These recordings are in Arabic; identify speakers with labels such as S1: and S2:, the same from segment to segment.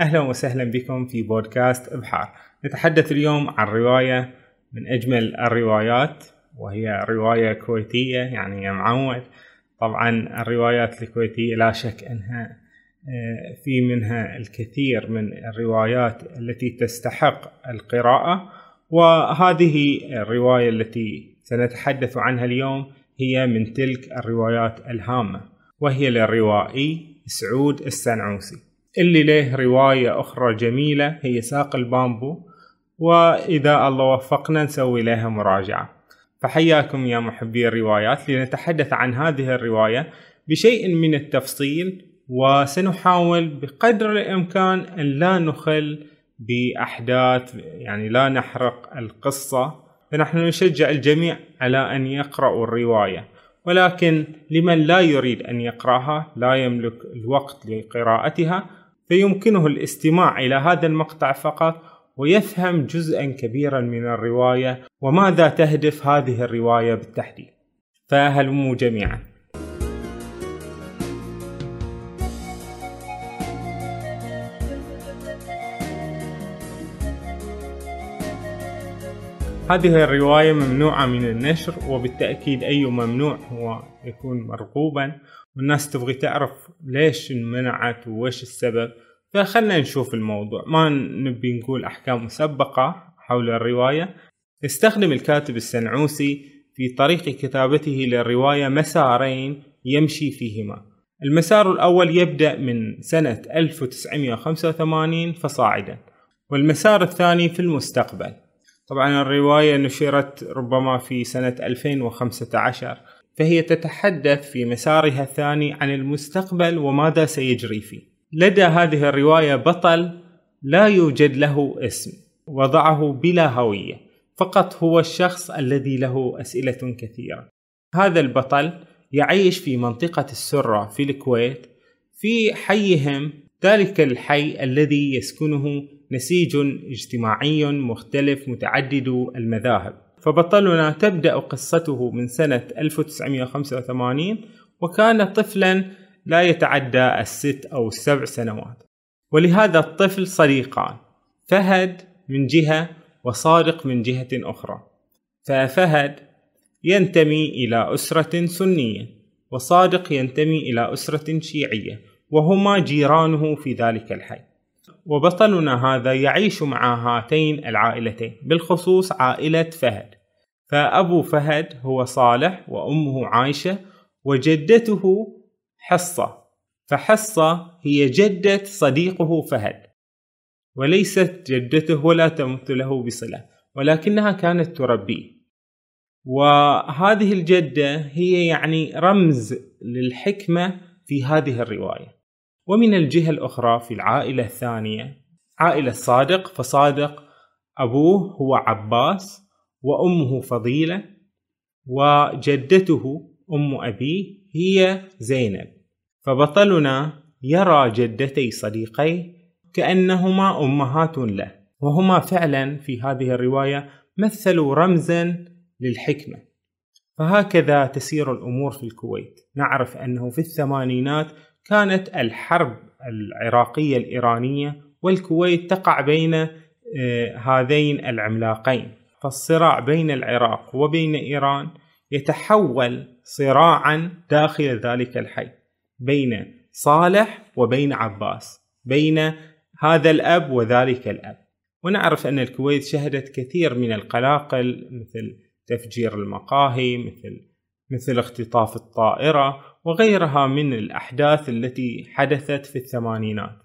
S1: أهلا وسهلا بكم في بودكاست إبحار نتحدث اليوم عن رواية من أجمل الروايات وهي رواية كويتية يعني يا معود. طبعا الروايات الكويتية لا شك أنها آه، في منها الكثير من الروايات التي تستحق القراءة وهذه الرواية التي سنتحدث عنها اليوم هي من تلك الروايات الهامة وهي للروائي سعود السنعوسي. اللي له رواية أخرى جميلة هي ساق البامبو. وإذا الله وفقنا نسوي لها مراجعة. فحياكم يا محبي الروايات. لنتحدث عن هذه الرواية بشيء من التفصيل وسنحاول بقدر الإمكان أن لا نخل بأحداث يعني لا نحرق القصة. فنحن نشجع الجميع على أن يقرأوا الرواية. ولكن لمن لا يريد أن يقرأها لا يملك الوقت لقراءتها. فيمكنه الاستماع إلى هذا المقطع فقط ويفهم جزءا كبيرا من الرواية وماذا تهدف هذه الرواية بالتحديد. فهلموا جميعا. هذه الرواية ممنوعة من النشر وبالتأكيد أي ممنوع هو يكون مرغوبا. والناس تبغي تعرف ليش انمنعت ووش السبب فخلنا نشوف الموضوع. ما نبي نقول أحكام مسبقة حول الرواية. استخدم الكاتب السنعوسي في طريق كتابته للرواية مسارين يمشي فيهما. المسار الأول يبدأ من سنة 1985 فصاعدا والمسار الثاني في المستقبل. طبعا الرواية نشرت ربما في سنة 2015 فهي تتحدث في مسارها الثاني عن المستقبل وماذا سيجري فيه. لدى هذه الرواية بطل لا يوجد له اسم وضعه بلا هوية فقط هو الشخص الذي له أسئلة كثيرة. هذا البطل يعيش في منطقة السرة في الكويت في حيهم ذلك الحي الذي يسكنه نسيج اجتماعي مختلف متعدد المذاهب. فبطلنا تبدأ قصته من سنة 1985 وكان طفلا لا يتعدى الست أو السبع سنوات. ولهذا الطفل صديقان فهد من جهة وصادق من جهة أخرى. ففهد ينتمي إلى أسرة سنية وصادق ينتمي إلى أسرة شيعية وهما جيرانه في ذلك الحي. وبطلنا هذا يعيش مع هاتين العائلتين بالخصوص عائلة فهد. فأبو فهد هو صالح وأمه عايشة وجدته حصة. فحصة هي جدة صديقه فهد. وليست جدته ولا تمت له بصلة ولكنها كانت تربيه وهذه الجدة هي يعني رمز للحكمة في هذه الرواية. ومن الجهة الأخرى في العائلة الثانية عائلة صادق فصادق أبوه هو عباس وأمه فضيلة وجدته أم أبيه هي زينب. فبطلنا يرى جدتي صديقيه كأنهما أمهات له وهما فعلا في هذه الرواية مثلوا رمزا للحكمة. فهكذا تسير الأمور في الكويت. نعرف أنه في الثمانينات كانت الحرب العراقية الإيرانية والكويت تقع بين آه، هذين العملاقين. فالصراع بين العراق وبين إيران يتحول صراعا داخل ذلك الحي بين صالح وبين عباس بين هذا الأب وذلك الأب. ونعرف أن الكويت شهدت كثير من القلاقل مثل تفجير المقاهي مثل مثل اختطاف الطائرة وغيرها من الأحداث التي حدثت في الثمانينات.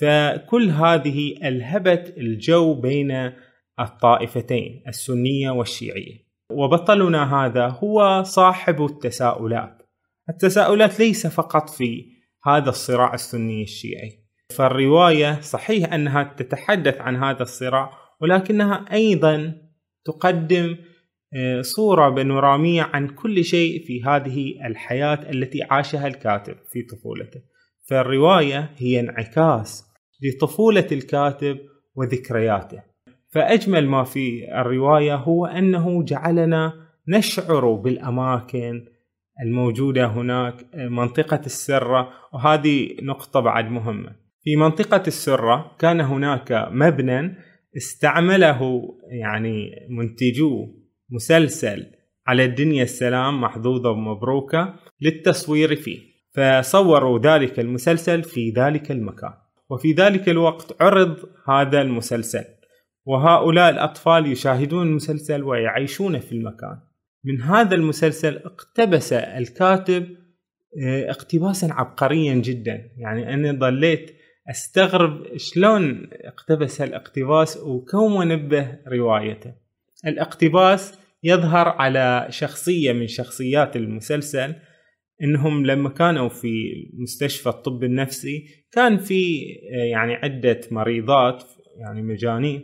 S1: فكل هذه ألهبت الجو بين الطائفتين السنية والشيعية. وبطلنا هذا هو صاحب التساؤلات. التساؤلات ليس فقط في هذا الصراع السني الشيعي. فالرواية صحيح أنها تتحدث عن هذا الصراع ولكنها أيضا تقدم صورة بانورامية عن كل شيء في هذه الحياة التي عاشها الكاتب في طفولته. فالرواية هي انعكاس لطفولة الكاتب وذكرياته. فأجمل ما في الرواية هو أنه جعلنا نشعر بالأماكن الموجودة هناك منطقة السرة وهذه نقطة بعد مهمة. في منطقة السرة كان هناك مبنى استعمله يعني منتجو مسلسل على الدنيا السلام محظوظة ومبروكة للتصوير فيه. فصوروا ذلك المسلسل في ذلك المكان. وفي ذلك الوقت عرض هذا المسلسل. وهؤلاء الأطفال يشاهدون المسلسل ويعيشون في المكان. من هذا المسلسل اقتبس الكاتب آه، اقتباسا عبقريا جدا. يعني أنا ظليت أستغرب شلون اقتبس الاقتباس وكون به روايته. الاقتباس يظهر على شخصية من شخصيات المسلسل إنهم لما كانوا في مستشفى الطب النفسي كان في آه، يعني عدة مريضات يعني مجانين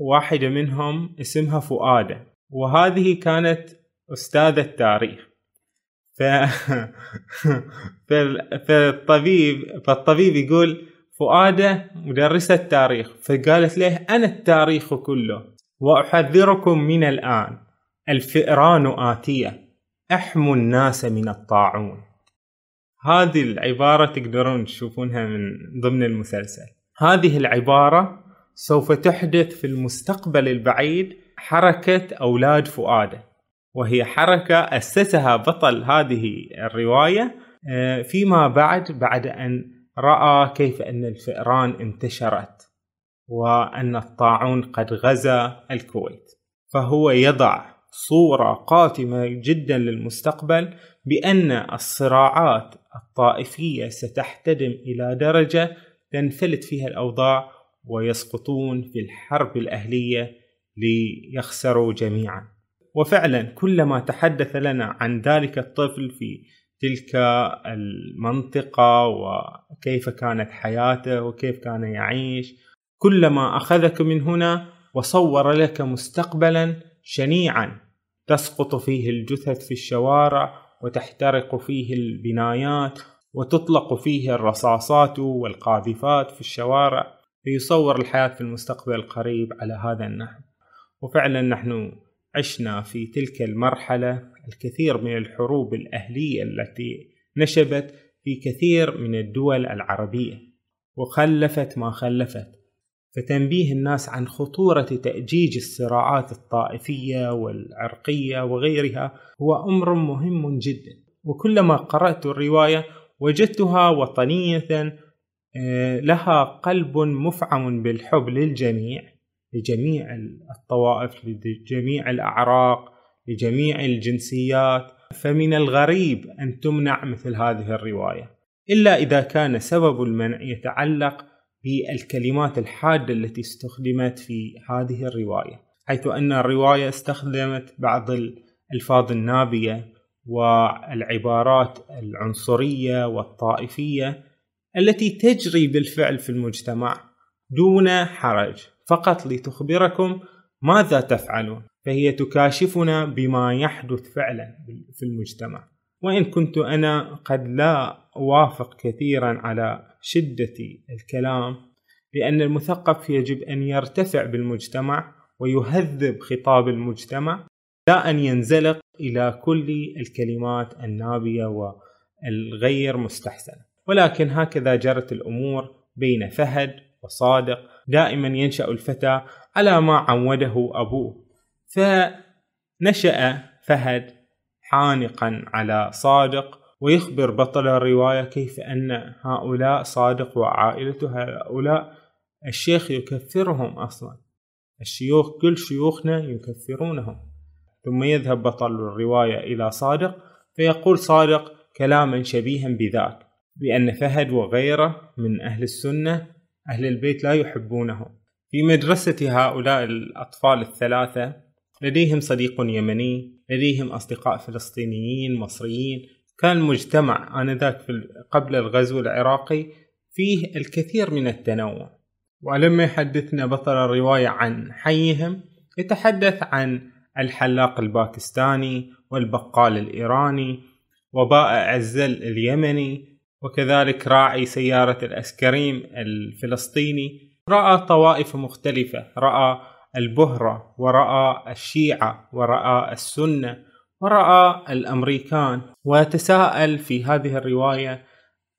S1: واحدة منهم اسمها فؤادة وهذه كانت أستاذة تاريخ ف... فالطبيب فالطبيب يقول فؤادة مدرسة تاريخ فقالت له أنا التاريخ كله. وأحذركم من الآن. الفئران آتية. احموا الناس من الطاعون. هذه العبارة تقدرون تشوفونها من ضمن المسلسل. هذه العبارة سوف تحدث في المستقبل البعيد حركة أولاد فؤادة. وهي حركة أسسها بطل هذه الرواية آه، فيما بعد بعد أن رأى كيف أن الفئران انتشرت. وأن الطاعون قد غزا الكويت. فهو يضع صورة قاتمة جدا للمستقبل بأن الصراعات الطائفية ستحتدم إلى درجة تنفلت فيها الأوضاع ويسقطون في الحرب الأهلية ليخسروا جميعا. وفعلا كلما تحدث لنا عن ذلك الطفل في تلك المنطقة وكيف كانت حياته وكيف كان يعيش كلما أخذك من هنا وصور لك مستقبلا شنيعا. تسقط فيه الجثث في الشوارع وتحترق فيه البنايات وتطلق فيه الرصاصات والقاذفات في الشوارع. فيصور الحياة في المستقبل القريب على هذا النحو. وفعلا نحن عشنا في تلك المرحلة الكثير من الحروب الأهلية التي نشبت في كثير من الدول العربية. وخلفت ما خلفت. فتنبيه الناس عن خطورة تأجيج الصراعات الطائفية والعرقية وغيرها هو أمر مهم جدا. وكلما قرأت الرواية وجدتها وطنية آه، لها قلب مفعم بالحب للجميع لجميع الطوائف لجميع الأعراق لجميع الجنسيات. فمن الغريب أن تمنع مثل هذه الرواية إلا إذا كان سبب المنع يتعلق بالكلمات الحادة التي استخدمت في هذه الرواية حيث أن الرواية استخدمت بعض الألفاظ النابية والعبارات العنصرية والطائفية التي تجري بالفعل في المجتمع دون حرج فقط لتخبركم ماذا تفعلون فهي تكاشفنا بما يحدث فعلا في المجتمع. وإن كنت أنا قد لا أوافق كثيرا على شدة الكلام لأن المثقف يجب أن يرتفع بالمجتمع ويهذب خطاب المجتمع لا أن ينزلق إلى كل الكلمات النابية والغير مستحسنة. ولكن هكذا جرت الأمور بين فهد وصادق. دائما ينشأ الفتى على ما عوده أبوه. فنشأ فهد حانقا على صادق ويخبر بطل الرواية كيف أن هؤلاء صادق وعائلته هؤلاء. الشيخ يكفرهم أصلا. الشيوخ كل شيوخنا يكفرونهم. ثم يذهب بطل الرواية إلى صادق فيقول صادق كلاما شبيها بذاك بأن فهد وغيره من أهل السنة أهل البيت لا يحبونه في مدرسة هؤلاء الأطفال الثلاثة لديهم صديق يمني لديهم أصدقاء فلسطينيين مصريين كان مجتمع آنذاك قبل الغزو العراقي فيه الكثير من التنوع. ولما يحدثنا بطل الرواية عن حيهم يتحدث عن الحلاق الباكستاني والبقال الإيراني وبائع الزل اليمني وكذلك راعي سيارة الأسكريم الفلسطيني. رأى طوائف مختلفة رأى البهرة ورأى الشيعة ورأى السنة ورأى الأمريكان وتساءل في هذه الرواية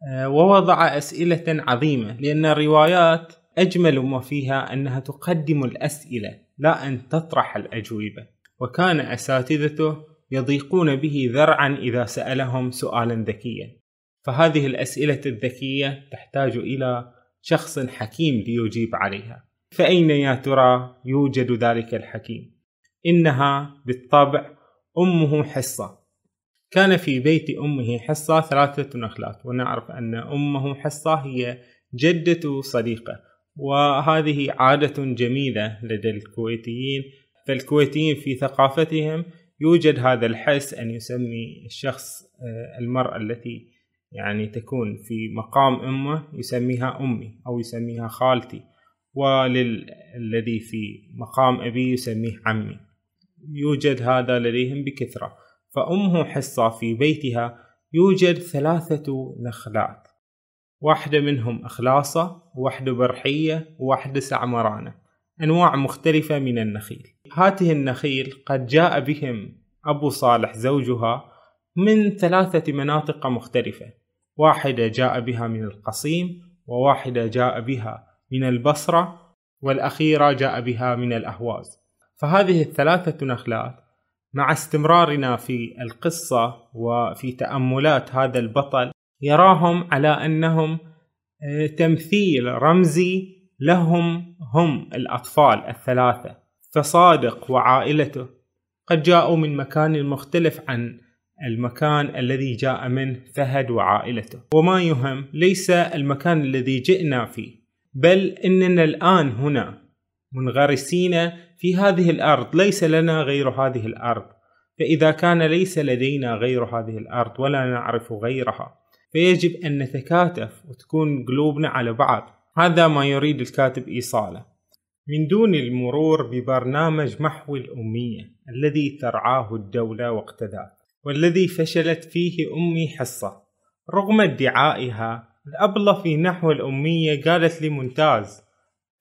S1: آه، ووضع أسئلة عظيمة لأن الروايات أجمل ما فيها أنها تقدم الأسئلة لا أن تطرح الأجوبة. وكان أساتذته يضيقون به ذرعا إذا سألهم سؤالا ذكيا. فهذه الأسئلة الذكية تحتاج إلى شخص حكيم ليجيب عليها. فأين يا ترى يوجد ذلك الحكيم؟ إنها بالطبع أمه حصة. كان في بيت أمه حصة ثلاثة نخلات ونعرف أن أمه حصة هي جدة صديقة وهذه عادة جميلة لدى الكويتيين. فالكويتيين في ثقافتهم يوجد هذا الحس أن يسمي الشخص آه، المرأة التي يعني تكون في مقام أمه يسميها أمي أو يسميها خالتي وللذي في مقام أبي يسميه عمي. يوجد هذا لديهم بكثرة. فأمه حصة في بيتها يوجد ثلاثة نخلات. واحدة منهم أخلاصة واحدة برحية وواحدة سعمرانة. أنواع مختلفة من النخيل. هاته النخيل قد جاء بهم أبو صالح زوجها من ثلاثة مناطق مختلفة. واحدة جاء بها من القصيم وواحدة جاء بها من البصرة والأخيرة جاء بها من الأهواز. فهذه الثلاثة نخلات مع استمرارنا في القصة وفي تأملات هذا البطل يراهم على أنهم آه، تمثيل رمزي لهم هم الأطفال الثلاثة. فصادق وعائلته. قد جاءوا من مكان مختلف عن المكان الذي جاء منه فهد وعائلته. وما يهم ليس المكان الذي جئنا فيه بل إننا الآن هنا. منغرسين في هذه الأرض. ليس لنا غير هذه الأرض. فإذا كان ليس لدينا غير هذه الأرض ولا نعرف غيرها فيجب أن نتكاتف وتكون قلوبنا على بعض. هذا ما يريد الكاتب إيصاله. من دون المرور ببرنامج محو الأمية الذي ترعاه الدولة واقتداه والذي فشلت فيه أمي حصة. رغم ادعائها الأبلة في نحو الأمية قالت لي ممتاز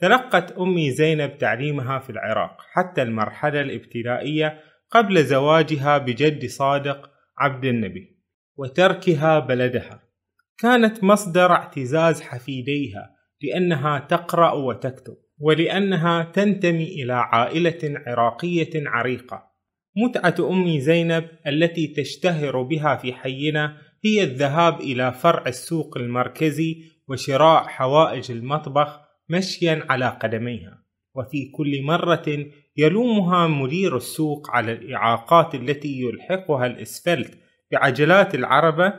S1: تلقت أمي زينب تعليمها في العراق حتى المرحلة الابتدائية قبل زواجها بجد صادق عبد النبي وتركها بلدها. كانت مصدر اعتزاز حفيديها لأنها تقرأ وتكتب ولأنها تنتمي إلى عائلة عراقية عريقة. متعة أمي زينب التي تشتهر بها في حينا هي الذهاب إلى فرع السوق المركزي وشراء حوائج المطبخ مشيا على قدميها. وفي كل مرة يلومها مدير السوق على الإعاقات التي يلحقها الإسفلت بعجلات العربة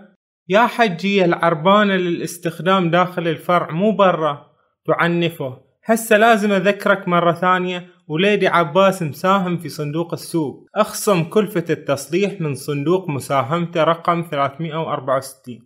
S1: يا حجي العربانة للاستخدام داخل الفرع مو برا. تعنفه هسه لازم أذكرك مرة ثانية وليدي عباس مساهم في صندوق السوق. أخصم كلفة التصليح من صندوق مساهمته رقم 364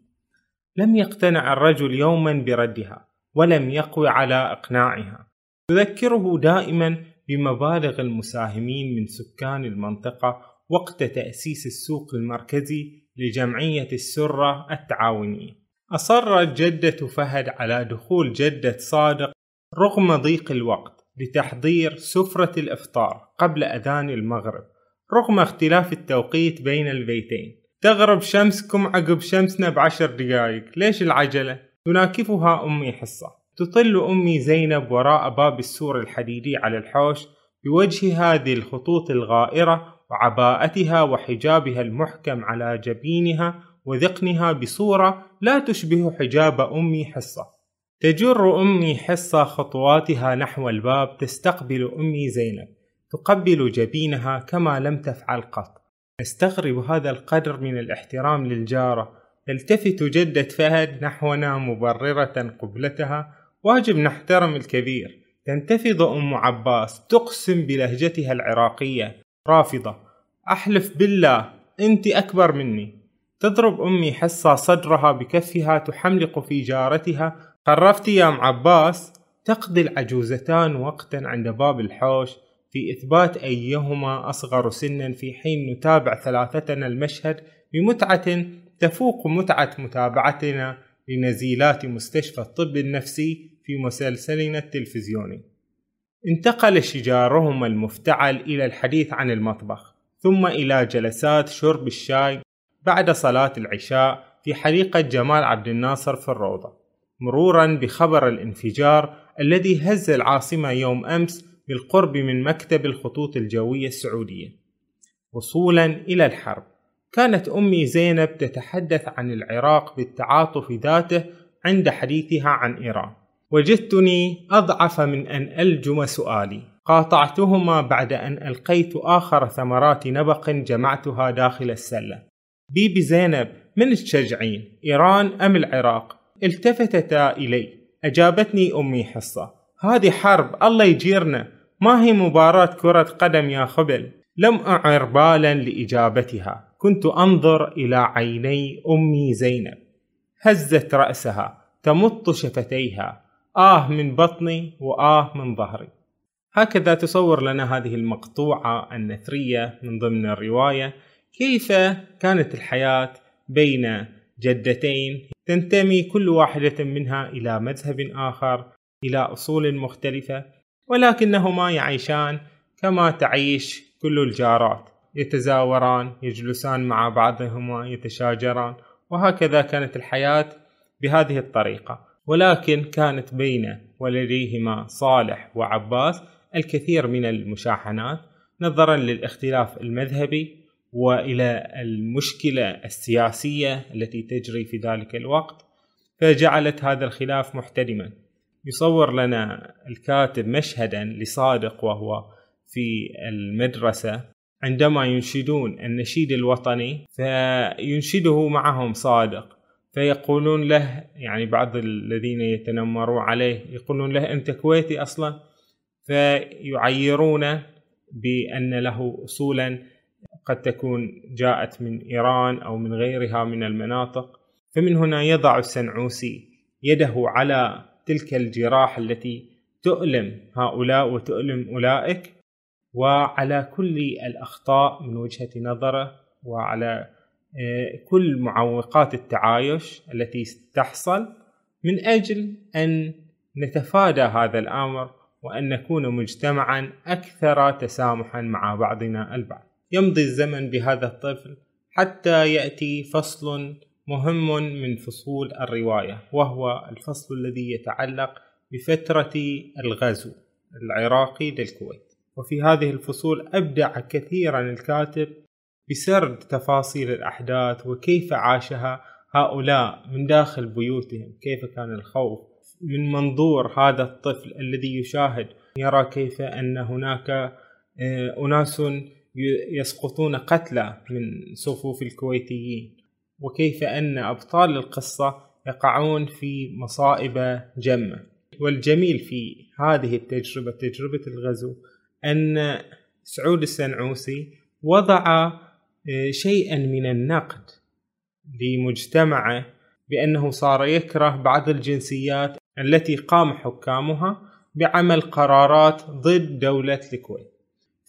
S1: لم يقتنع الرجل يوما بردها. ولم يقوي على إقناعها. تذكره دائما بمبالغ المساهمين من سكان المنطقة وقت تأسيس السوق المركزي لجمعية السرة التعاونية. أصرت جدة فهد على دخول جدة صادق رغم ضيق الوقت لتحضير سفرة الإفطار قبل أذان المغرب رغم اختلاف التوقيت بين البيتين. تغرب شمسكم عقب شمسنا بعشر دقايق ليش العجلة؟ تناكفها أمي حصة. تطل أمي زينب وراء باب السور الحديدي على الحوش بوجه هذه الخطوط الغائرة وعباءتها وحجابها المحكم على جبينها وذقنها بصورة لا تشبه حجاب أمي حصة. تجر أمي حصة خطواتها نحو الباب تستقبل أمي زينب. تقبل جبينها كما لم تفعل قط. نستغرب هذا القدر من الاحترام للجارة تلتفت جدة فهد نحونا مبررة قبلتها. واجب نحترم الكبير. تنتفض أم عباس تقسم بلهجتها العراقية. رافضة. أحلف بالله أنت أكبر مني. تضرب أمي حصة صدرها بكفها تحملق في جارتها. خرفت يا أم عباس. تقضي العجوزتان وقتا عند باب الحوش. في إثبات أيهما أصغر سنا في حين نتابع ثلاثتنا المشهد. بمتعة تفوق متعة متابعتنا لنزيلات مستشفى الطب النفسي في مسلسلنا التلفزيوني. انتقل شجارهما المفتعل إلى الحديث عن المطبخ، ثم إلى جلسات شرب الشاي بعد صلاة العشاء في حديقة جمال عبد الناصر في الروضة مرورا بخبر الانفجار الذي هز العاصمة يوم أمس بالقرب من مكتب الخطوط الجوية السعودية وصولا إلى الحرب كانت أمي زينب تتحدث عن العراق بالتعاطف ذاته عند حديثها عن إيران. وجدتني أضعف من أن ألجم سؤالي. قاطعتهما بعد أن ألقيت آخر ثمرات نبق جمعتها داخل السلة. بيبي زينب من تشجعين؟ إيران أم العراق؟ التفتتا إلي. أجابتني أمي حصة. هذه حرب الله يجيرنا. ما هي مباراة كرة قدم يا خبل؟ لم أعر بالا لإجابتها. كنت أنظر إلى عيني أمي زينب هزت رأسها تمط شفتيها آه من بطني وآه من ظهري. هكذا تصور لنا هذه المقطوعة النثرية من ضمن الرواية كيف كانت الحياة بين جدتين تنتمي كل واحدة منها إلى مذهب آخر إلى أصول مختلفة ولكنهما يعيشان كما تعيش كل الجارات. يتزاوران يجلسان مع بعضهما يتشاجران وهكذا كانت الحياة بهذه الطريقة. ولكن كانت بين ولديهما صالح وعباس الكثير من المشاحنات نظرا للاختلاف المذهبي وإلى المشكلة السياسية التي تجري في ذلك الوقت فجعلت هذا الخلاف محتدما. يصور لنا الكاتب مشهدا لصادق وهو في المدرسة عندما ينشدون النشيد الوطني فينشده معهم صادق. فيقولون له يعني بعض الذين يتنمرون عليه يقولون له أنت كويتي أصلا؟ فيعيرون بأن له اصولا قد تكون جاءت من إيران أو من غيرها من المناطق. فمن هنا يضع السنعوسي يده على تلك الجراح التي تؤلم هؤلاء وتؤلم أولئك. وعلى كل الأخطاء من وجهة نظره وعلى آه، كل معوقات التعايش التي تحصل من أجل أن نتفادى هذا الأمر وأن نكون مجتمعا أكثر تسامحا مع بعضنا البعض. يمضي الزمن بهذا الطفل حتى يأتي فصل مهم من فصول الرواية وهو الفصل الذي يتعلق بفترة الغزو العراقي للكويت. وفي هذه الفصول أبدع كثيرا الكاتب بسرد تفاصيل الأحداث وكيف عاشها هؤلاء من داخل بيوتهم كيف كان الخوف من منظور هذا الطفل الذي يشاهد يرى كيف أن هناك آه، أناس يسقطون قتلى من صفوف الكويتيين وكيف أن أبطال القصة يقعون في مصائب جمة. والجميل في هذه التجربة تجربة الغزو أن سعود السنعوسي وضع آه، شيئا من النقد لمجتمعه بأنه صار يكره بعض الجنسيات التي قام حكامها بعمل قرارات ضد دولة الكويت.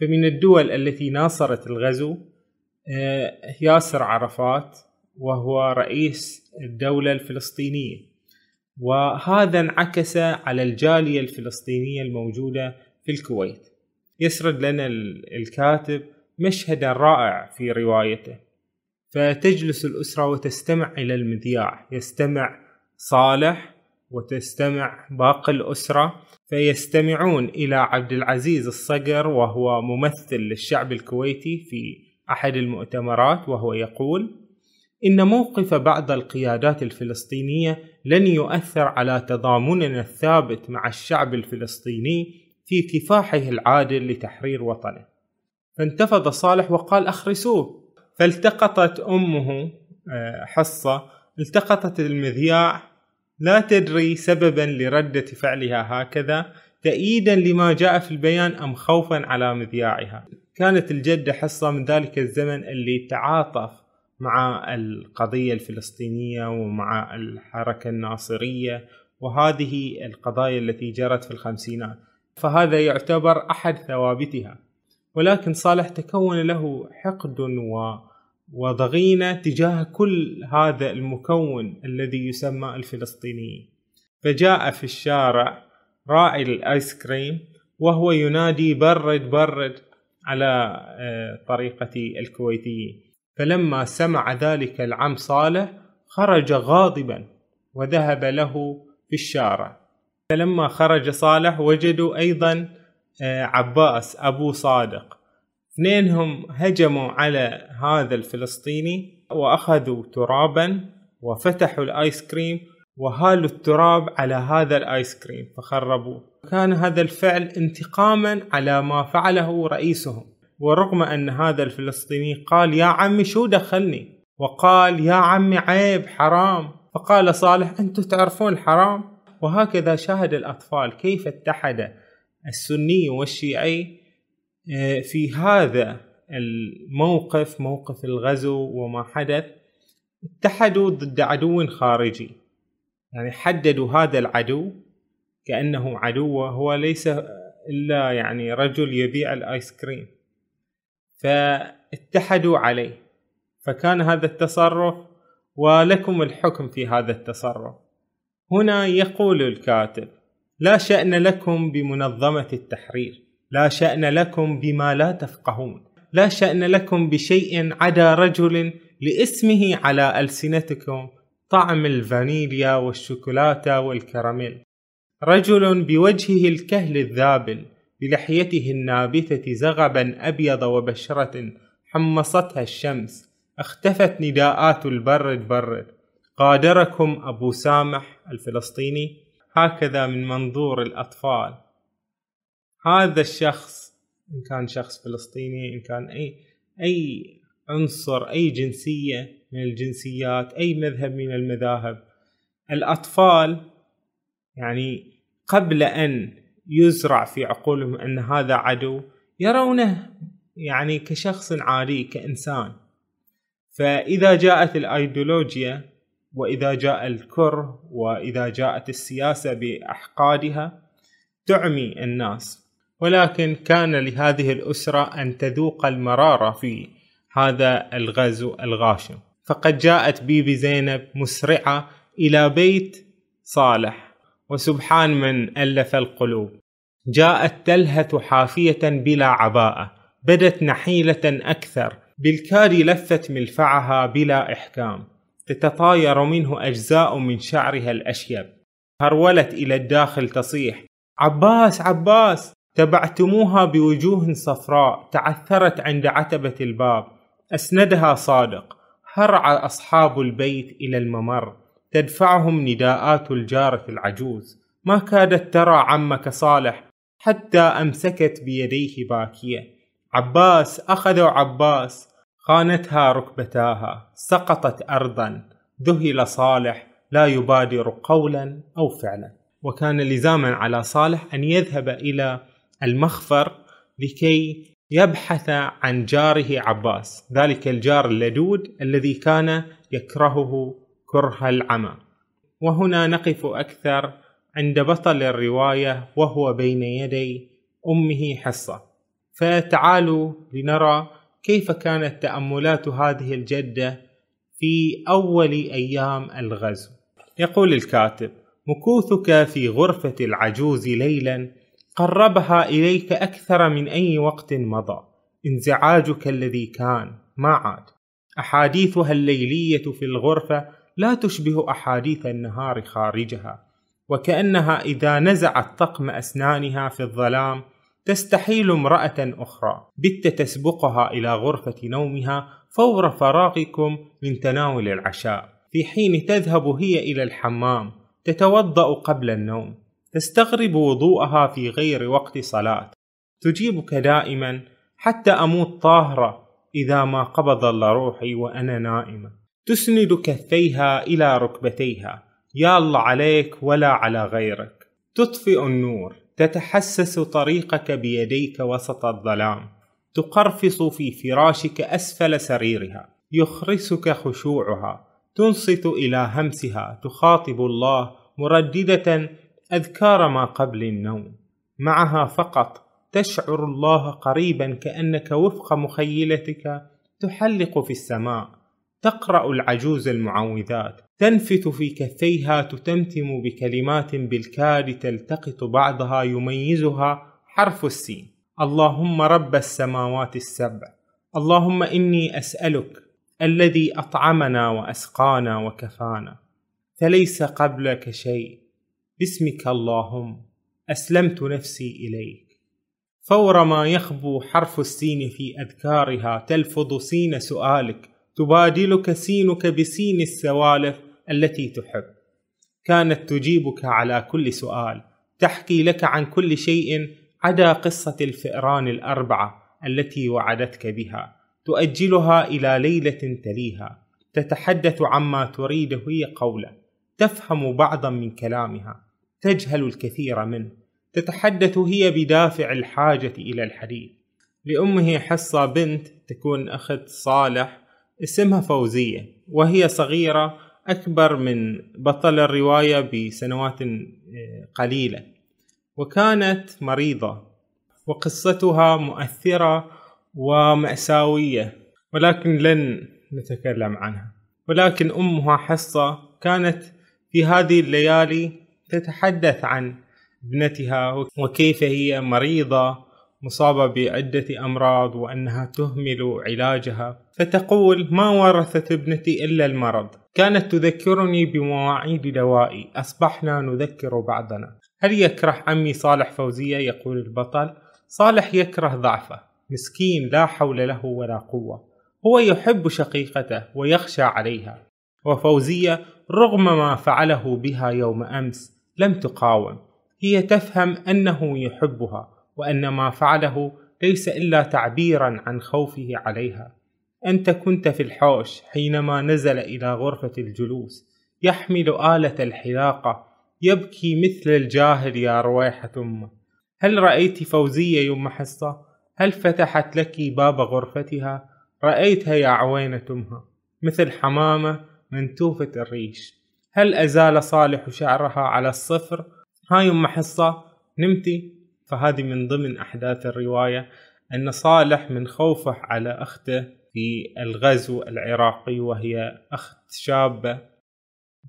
S1: فمن الدول التي ناصرت الغزو آه، ياسر عرفات وهو رئيس الدولة الفلسطينية. وهذا انعكس على الجالية الفلسطينية الموجودة في الكويت. يسرد لنا الكاتب مشهدا رائع في روايته. فتجلس الأسرة وتستمع إلى المذياع. يستمع صالح وتستمع باقي الأسرة فيستمعون إلى عبد العزيز الصقر وهو ممثل للشعب الكويتي في أحد المؤتمرات وهو يقول إن موقف بعض القيادات الفلسطينية لن يؤثر على تضامننا الثابت مع الشعب الفلسطيني في كفاحه العادل لتحرير وطنه. فانتفض صالح وقال أخرسوه. فالتقطت أمه آه، حصة التقطت المذياع. لا تدري سببا لردة فعلها هكذا تأييدا لما جاء في البيان أم خوفا على مذياعها. كانت الجدة حصة من ذلك الزمن اللي تعاطف مع القضية الفلسطينية ومع الحركة الناصرية وهذه القضايا التي جرت في الخمسينات. فهذا يعتبر أحد ثوابتها. ولكن صالح تكون له حقد و وضغينة تجاه كل هذا المكون الذي يسمى الفلسطينيين. فجاء في الشارع راعي الآيس كريم وهو ينادي برد برد على آه، طريقة الكويتيين. فلما سمع ذلك العم صالح خرج غاضبا وذهب له في الشارع. فلما خرج صالح وجدوا أيضا آه، عباس أبو صادق. اثنينهم هجموا على هذا الفلسطيني وأخذوا ترابا وفتحوا الآيس كريم وهالوا التراب على هذا الآيس كريم فخربوه. كان هذا الفعل انتقاما على ما فعله رئيسهم. ورغم أن هذا الفلسطيني قال يا عمي شو دخلني؟ وقال يا عمي عيب حرام. فقال صالح أنتم تعرفون الحرام؟ وهكذا شاهد الأطفال كيف اتحد السني والشيعي آه، في هذا الموقف موقف الغزو وما حدث اتحدوا ضد عدو خارجي. يعني حددوا هذا العدو كأنه عدو هو ليس إلا يعني رجل يبيع الآيس كريم. فاتحدوا عليه. فكان هذا التصرف ولكم الحكم في هذا التصرف. هنا يقول الكاتب لا شأن لكم بمنظمة التحرير لا شأن لكم بما لا تفقهون لا شأن لكم بشيء عدا رجل لاسمه على ألسنتكم طعم الفانيليا والشوكولاتة والكراميل رجل بوجهه الكهل الذابل بلحيته النابتة زغبا أبيض وبشرة حمصتها الشمس اختفت نداءات البرد برد غادركم أبو سامح الفلسطيني هكذا من منظور الأطفال. هذا الشخص إن كان شخص فلسطيني إن كان أي أي عنصر أي جنسية من الجنسيات أي مذهب من المذاهب الأطفال يعني قبل أن يزرع في عقولهم أن هذا عدو يرونه يعني كشخص عادي كإنسان. فإذا جاءت الأيديولوجيا وإذا جاء الكره وإذا جاءت السياسة بأحقادها تعمي الناس. ولكن كان لهذه الأسرة أن تذوق المرارة في هذا الغزو الغاشم. فقد جاءت بيبي زينب مسرعة إلى بيت صالح وسبحان من ألف القلوب. جاءت تلهث حافية بلا عباءة بدت نحيلة أكثر بالكاد لفت ملفعها بلا إحكام. تتطاير منه أجزاء من شعرها الأشيب. هرولت إلى الداخل تصيح. عباس عباس! تبعتموها بوجوه صفراء تعثرت عند عتبة الباب. أسندها صادق. هرع أصحاب البيت إلى الممر. تدفعهم نداءات الجارة العجوز. ما كادت ترى عمك صالح حتى أمسكت بيديه باكية. عباس أخذوا عباس! خانتها ركبتاها سقطت أرضا. ذهل صالح لا يبادر قولا أو فعلا. وكان لزاما على صالح أن يذهب إلى المخفر لكي يبحث عن جاره عباس ذلك الجار اللدود الذي كان يكرهه كره العمى. وهنا نقف أكثر عند بطل الرواية وهو بين يدي أمه حصة. فتعالوا لنرى كيف كانت تأملات هذه الجدة في أول أيام الغزو؟ يقول الكاتب مكوثك في غرفة العجوز ليلا قربها إليك أكثر من أي وقت مضى انزعاجك الذي كان ما عاد. أحاديثها الليلية في الغرفة لا تشبه أحاديث النهار خارجها وكأنها إذا نزعت طقم أسنانها في الظلام تستحيل امرأة أخرى. بت تسبقها إلى غرفة نومها فور فراغكم من تناول العشاء. في حين تذهب هي إلى الحمام تتوضأ قبل النوم تستغرب وضوءها في غير وقت صلاة. تجيبك دائما حتى أموت طاهرة إذا ما قبض الله روحي وأنا نائمة. تسند كفيها إلى ركبتيها. يا الله عليك ولا على غيرك. تطفئ النور. تتحسس طريقك بيديك وسط الظلام. تقرفص في فراشك أسفل سريرها. يخرسك خشوعها. تنصت إلى همسها. تخاطب الله مرددة أذكار ما قبل النوم. معها فقط تشعر الله قريبا كأنك وفق مخيلتك تحلق في السماء. تقرأ العجوز المعوذات. تنفت في كفيها تتمتم بكلمات بالكاد تلتقط بعضها يميزها حرف السين. اللهم رب السماوات السبع. اللهم إني أسألك الذي أطعمنا وأسقانا وكفانا. فليس قبلك شيء. باسمك اللهم أسلمت نفسي إليك. فور ما يخبو حرف السين في أذكارها تلفظ سين سؤالك. تبادلك سينك بسين السوالف. التي تحب. كانت تجيبك على كل سؤال تحكي لك عن كل شيء عدا قصة الفئران الأربعة التي وعدتك بها. تؤجلها إلى ليلة تليها. تتحدث عما تريده هي قوله. تفهم بعضا من كلامها. تجهل الكثير منه. تتحدث هي بدافع الحاجة إلى الحديث. لأمه حصة بنت تكون أخت صالح اسمها فوزية وهي صغيرة أكبر من بطل الرواية بسنوات آه، قليلة وكانت مريضة وقصتها مؤثرة ومأساوية ولكن لن نتكلم عنها. ولكن أمها حصة كانت في هذه الليالي تتحدث عن ابنتها وكيف هي مريضة مصابة بعدة أمراض وأنها تهمل علاجها فتقول ما ورثت ابنتي إلا المرض. كانت تذكرني بمواعيد دوائي. أصبحنا نذكر بعضنا. هل يكره عمي صالح فوزية؟ يقول البطل. صالح يكره ضعفه. مسكين لا حول له ولا قوة. هو يحب شقيقته ويخشى عليها. وفوزية رغم ما فعله بها يوم أمس لم تقاوم. هي تفهم أنه يحبها وأن ما فعله ليس إلا تعبيرا عن خوفه عليها. أنت كنت في الحوش حينما نزل إلى غرفة الجلوس يحمل آلة الحلاقة يبكي مثل الجاهل يا رويحة أمه هل رأيت فوزية يوم حصة؟ هل فتحت لك باب غرفتها؟ رأيتها يا عوينة أمها مثل حمامة منتوفة الريش هل أزال صالح شعرها على الصفر؟ هاي أم حصة نمتي فهذه من ضمن أحداث الرواية أن صالح من خوفه على أخته في الغزو العراقي وهي أخت شابة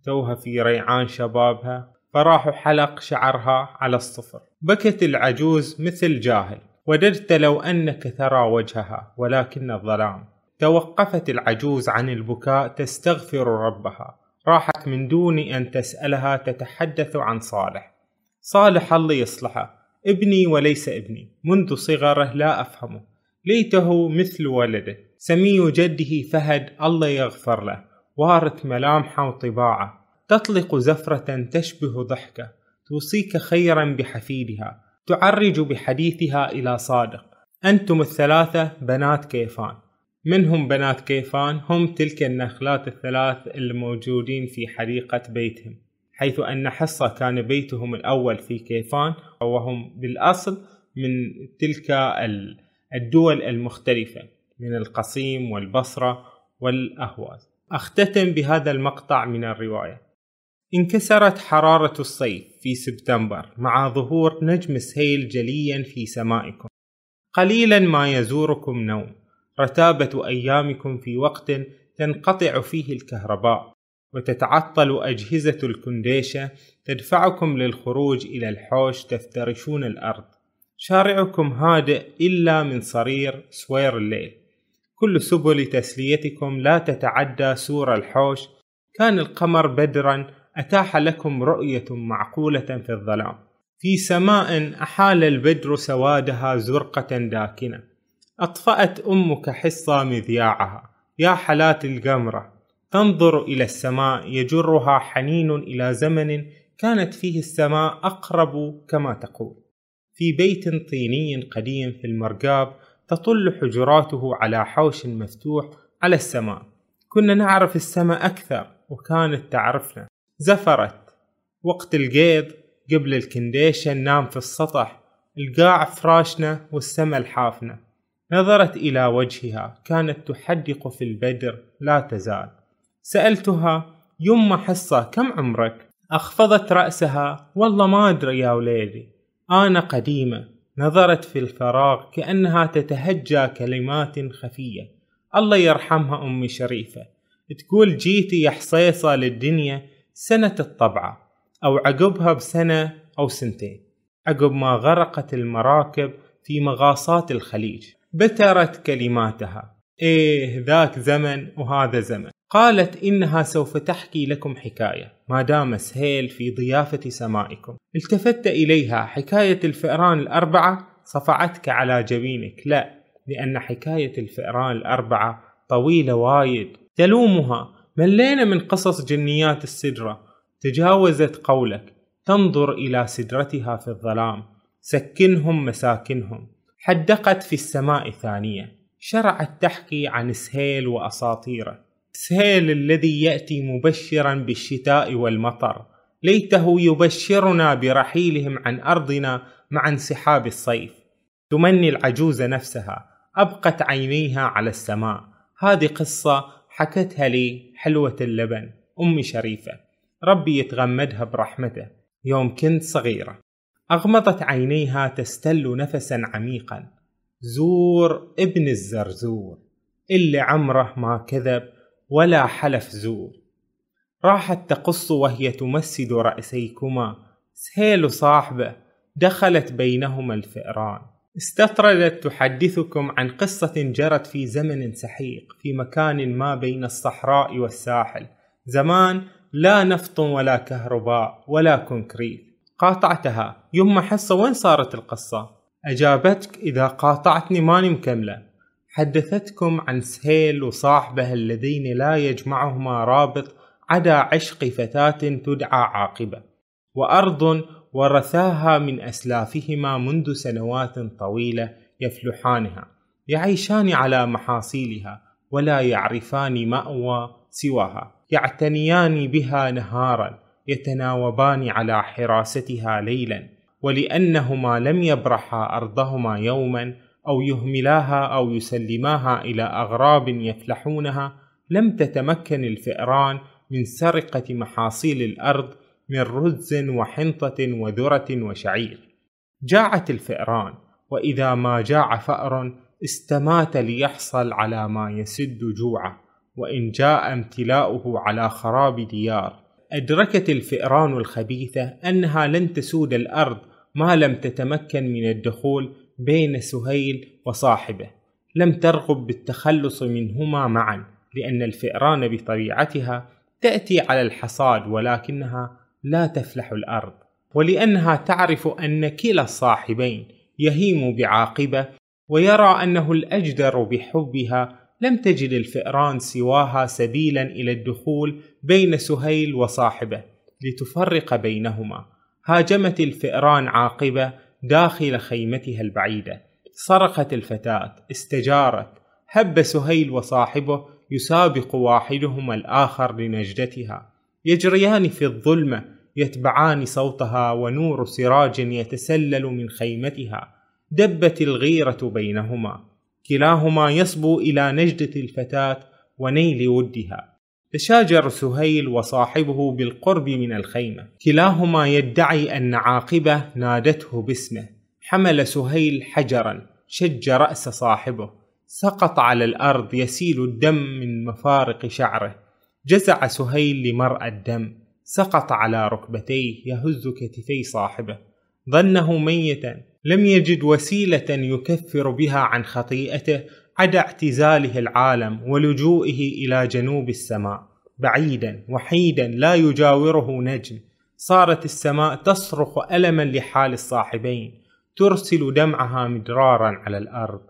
S1: توها في ريعان شبابها فراح حلق شعرها على الصفر. بكت العجوز مثل جاهل وددت لو أنك ترى وجهها ولكن الظلام. توقفت العجوز عن البكاء تستغفر ربها. راحت من دون أن تسألها تتحدث عن صالح. صالح الله يصلحه. ابني وليس ابني. منذ صغره لا أفهمه. ليته مثل ولده. سمي جده فهد الله يغفر له وارث ملامحه وطباعه. تطلق زفرة تشبه ضحكة توصيك خيرا بحفيدها تعرج بحديثها إلى صادق. أنتم الثلاثة بنات كيفان. منهم بنات كيفان هم تلك النخلات الثلاث الموجودين في حديقة بيتهم حيث أن حصة كان بيتهم الأول في كيفان وهم بالأصل من تلك الدول المختلفة. من القصيم والبصرة والأهواز. أختتم بهذا المقطع من الرواية. انكسرت حرارة الصيف في سبتمبر مع ظهور نجم سهيل جليا في سمائكم. قليلا ما يزوركم نوم. رتابة أيامكم في وقت تنقطع فيه الكهرباء وتتعطل أجهزة الكنديشة تدفعكم للخروج إلى الحوش تفترشون الأرض. شارعكم هادئ إلا من صرير سوير الليل. كل سبل تسليتكم لا تتعدى سور الحوش. كان القمر بدرا أتاح لكم رؤية معقولة في الظلام. في سماء أحال البدر سوادها زرقة داكنة. أطفأت أمك حصى مذياعها. يا حلات القمرة تنظر إلى السماء يجرها حنين إلى زمن كانت فيه السماء أقرب كما تقول. في بيت طيني قديم في المرقاب تطل حجراته على حوش مفتوح على السماء. كنا نعرف السماء أكثر وكانت تعرفنا. زفرت. وقت القيض قبل الكنديشة نام في السطح. القاع فراشنا والسما الحافنة نظرت إلى وجهها. كانت تحدق في البدر. لا تزال. سألتها يما حصة كم عمرك؟ أخفضت رأسها. والله ما أدري يا وليدي. أنا قديمة. نظرت في الفراغ كأنها تتهجى كلمات خفية. الله يرحمها أمي شريفة. تقول جيتي يا حصيصة للدنيا سنة الطبعة أو عقبها بسنة أو سنتين. عقب ما غرقت المراكب في مغاصات الخليج. بترت كلماتها. إيه ذاك زمن وهذا زمن. قالت إنها سوف تحكي لكم حكاية. ما دام سهيل في ضيافة سمائكم. التفت إليها حكاية الفئران الأربعة صفعتك على جبينك. لا لأن حكاية الفئران الأربعة طويلة وايد. تلومها. ملينا من قصص جنيات السدرة. تجاوزت قولك. تنظر إلى سدرتها في الظلام. سكنهم مساكنهم. حدقت في السماء ثانية. شرعت تحكي عن سهيل وأساطيره. سهيل الذي يأتي مبشرا بالشتاء والمطر. ليته يبشرنا برحيلهم عن أرضنا مع انسحاب الصيف. تمني العجوز نفسها أبقت عينيها على السماء. هذه قصة حكتها لي حلوة اللبن أمي شريفة. ربي يتغمدها برحمته. يوم كنت صغيرة. أغمضت عينيها تستل نفسا عميقا. زور ابن الزرزور. اللي عمره ما كذب ولا حلف زور. راحت تقص وهي تمسد رأسيكما. سهيل صاحبه دخلت بينهما الفئران. استطردت تحدثكم عن قصة جرت في زمن سحيق في مكان ما بين الصحراء والساحل. زمان لا نفط ولا كهرباء ولا كونكريت. قاطعتها. يما حصة وين صارت القصة؟ أجابتك إذا قاطعتني ماني مكملة حدثتكم عن سهيل وصاحبه اللذين لا يجمعهما رابط عدا عشق فتاة تدعى عاقبة وأرض ورثاها من أسلافهما منذ سنوات طويلة يفلحانها يعيشان على محاصيلها ولا يعرفان مأوى سواها يعتنيان بها نهارا يتناوبان على حراستها ليلا ولأنهما لم يبرحا أرضهما يوما أو يهملاها أو يسلماها إلى أغراب يفلحونها لم تتمكن الفئران من سرقة محاصيل الأرض من رز وحنطة وذرة وشعير. جاعت الفئران وإذا ما جاع فأر استمات ليحصل على ما يسد جوعه وإن جاء امتلاؤه على خراب ديار. أدركت الفئران الخبيثة أنها لن تسود الأرض ما لم تتمكن من الدخول بين سهيل وصاحبه. لم ترغب بالتخلص منهما معا لأن الفئران بطبيعتها تأتي على الحصاد ولكنها لا تفلح الأرض. ولأنها تعرف أن كلا الصاحبين يهيم بعاقبة ويرى أنه الأجدر بحبها. لم تجد الفئران سواها سبيلا إلى الدخول بين سهيل وصاحبه لتفرق بينهما. هاجمت الفئران عاقبة داخل خيمتها البعيدة. صرخت الفتاة استجارت. هب سهيل وصاحبه يسابق واحدهما الآخر لنجدتها. يجريان في الظلمة يتبعان صوتها ونور سراج يتسلل من خيمتها. دبت الغيرة بينهما. كلاهما يصبو إلى نجدة الفتاة ونيل ودها. تشاجر سهيل وصاحبه بالقرب من الخيمة. كلاهما يدعي أن عاقبة نادته باسمه. حمل سهيل حجرا شج رأس صاحبه. سقط على الأرض يسيل الدم من مفارق شعره. جزع سهيل لمرأى الدم. سقط على ركبتيه يهز كتفي صاحبه. ظنه ميتا. لم يجد وسيلة يكفر بها عن خطيئته. عدا اعتزاله العالم ولجوئه إلى جنوب السماء بعيدا وحيدا لا يجاوره نجم. صارت السماء تصرخ ألما لحال الصاحبين ترسل دمعها مدرارا على الأرض.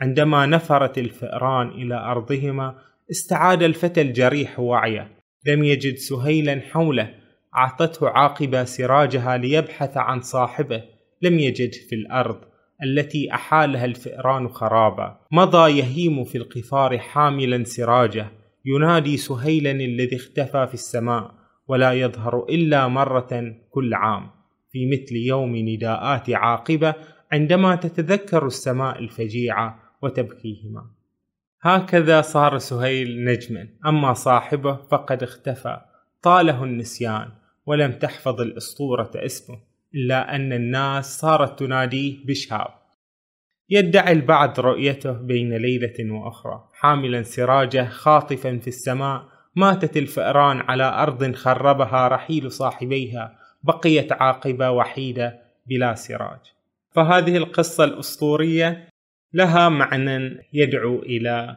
S1: عندما نفرت الفئران إلى أرضهما استعاد الفتى الجريح وعيه. لم يجد سهيلا حوله أعطته عاقبة سراجها ليبحث عن صاحبه. لم يجد في الأرض. التي أحالها الفئران خرابا. مضى يهيم في القفار حاملا سراجه ينادي سهيلا الذي اختفى في السماء ولا يظهر إلا مرة كل عام. في مثل يوم نداءات عاقبة عندما تتذكر السماء الفجيعة وتبكيهما. هكذا صار سهيل نجما. أما صاحبه فقد اختفى. طاله النسيان ولم تحفظ الأسطورة اسمه. إلا أن الناس صارت تناديه بشهاب. يدعي البعض رؤيته بين ليلة وأخرى حاملا سراجه خاطفا في السماء ماتت الفئران على أرض خربها رحيل صاحبيها بقيت عاقبة وحيدة بلا سراج. فهذه القصة الأسطورية لها معنى يدعو إلى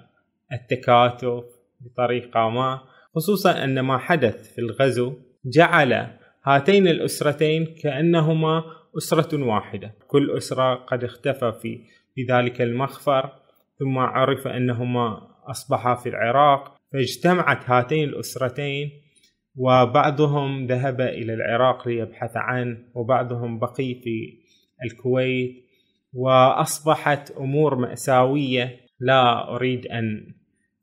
S1: التكاتف بطريقة ما خصوصا أن ما حدث في الغزو جعل هاتين الأسرتين كأنهما أسرة واحدة. كل أسرة قد اختفى في ذلك المخفر ثم عرف أنهما أصبحا في العراق فاجتمعت هاتين الأسرتين وبعضهم ذهب إلى العراق ليبحث عنه وبعضهم بقي في الكويت وأصبحت أمور مأساوية. لا أريد أن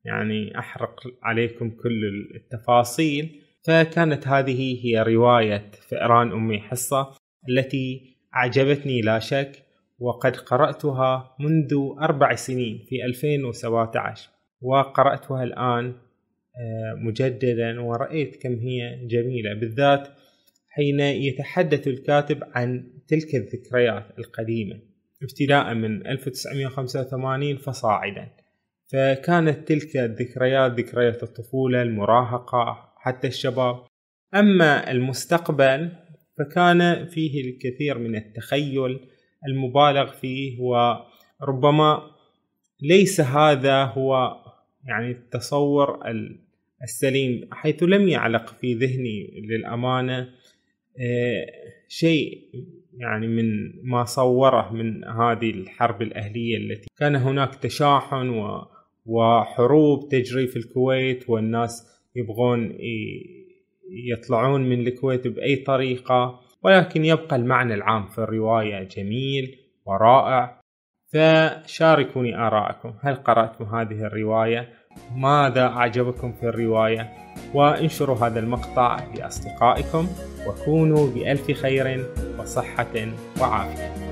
S1: يعني أحرق عليكم كل التفاصيل فكانت هذه هي رواية فئران أمي حصة التي أعجبتني لا شك وقد قرأتها منذ أربع سنين في 2017 وقرأتها الآن آه، مجددا ورأيت كم هي جميلة. بالذات حين يتحدث الكاتب عن تلك الذكريات القديمة ابتداء من 1985 فصاعدا. فكانت تلك الذكريات ذكريات الطفولة المراهقة حتى الشباب. أما المستقبل فكان فيه الكثير من التخيل المبالغ فيه وربما ليس هذا هو يعني التصور السليم حيث لم يعلق في ذهني للأمانة آه، شيء يعني من ما صوره من هذه الحرب الأهلية التي كان هناك تشاحن وحروب تجري في الكويت والناس يبغون يطلعون من الكويت بأي طريقة ولكن يبقى المعنى العام في الرواية جميل ورائع فشاركوني آراءكم هل قرأتم هذه الرواية؟ ماذا أعجبكم في الرواية؟ وانشروا هذا المقطع لأصدقائكم وكونوا بألف خير وصحة وعافية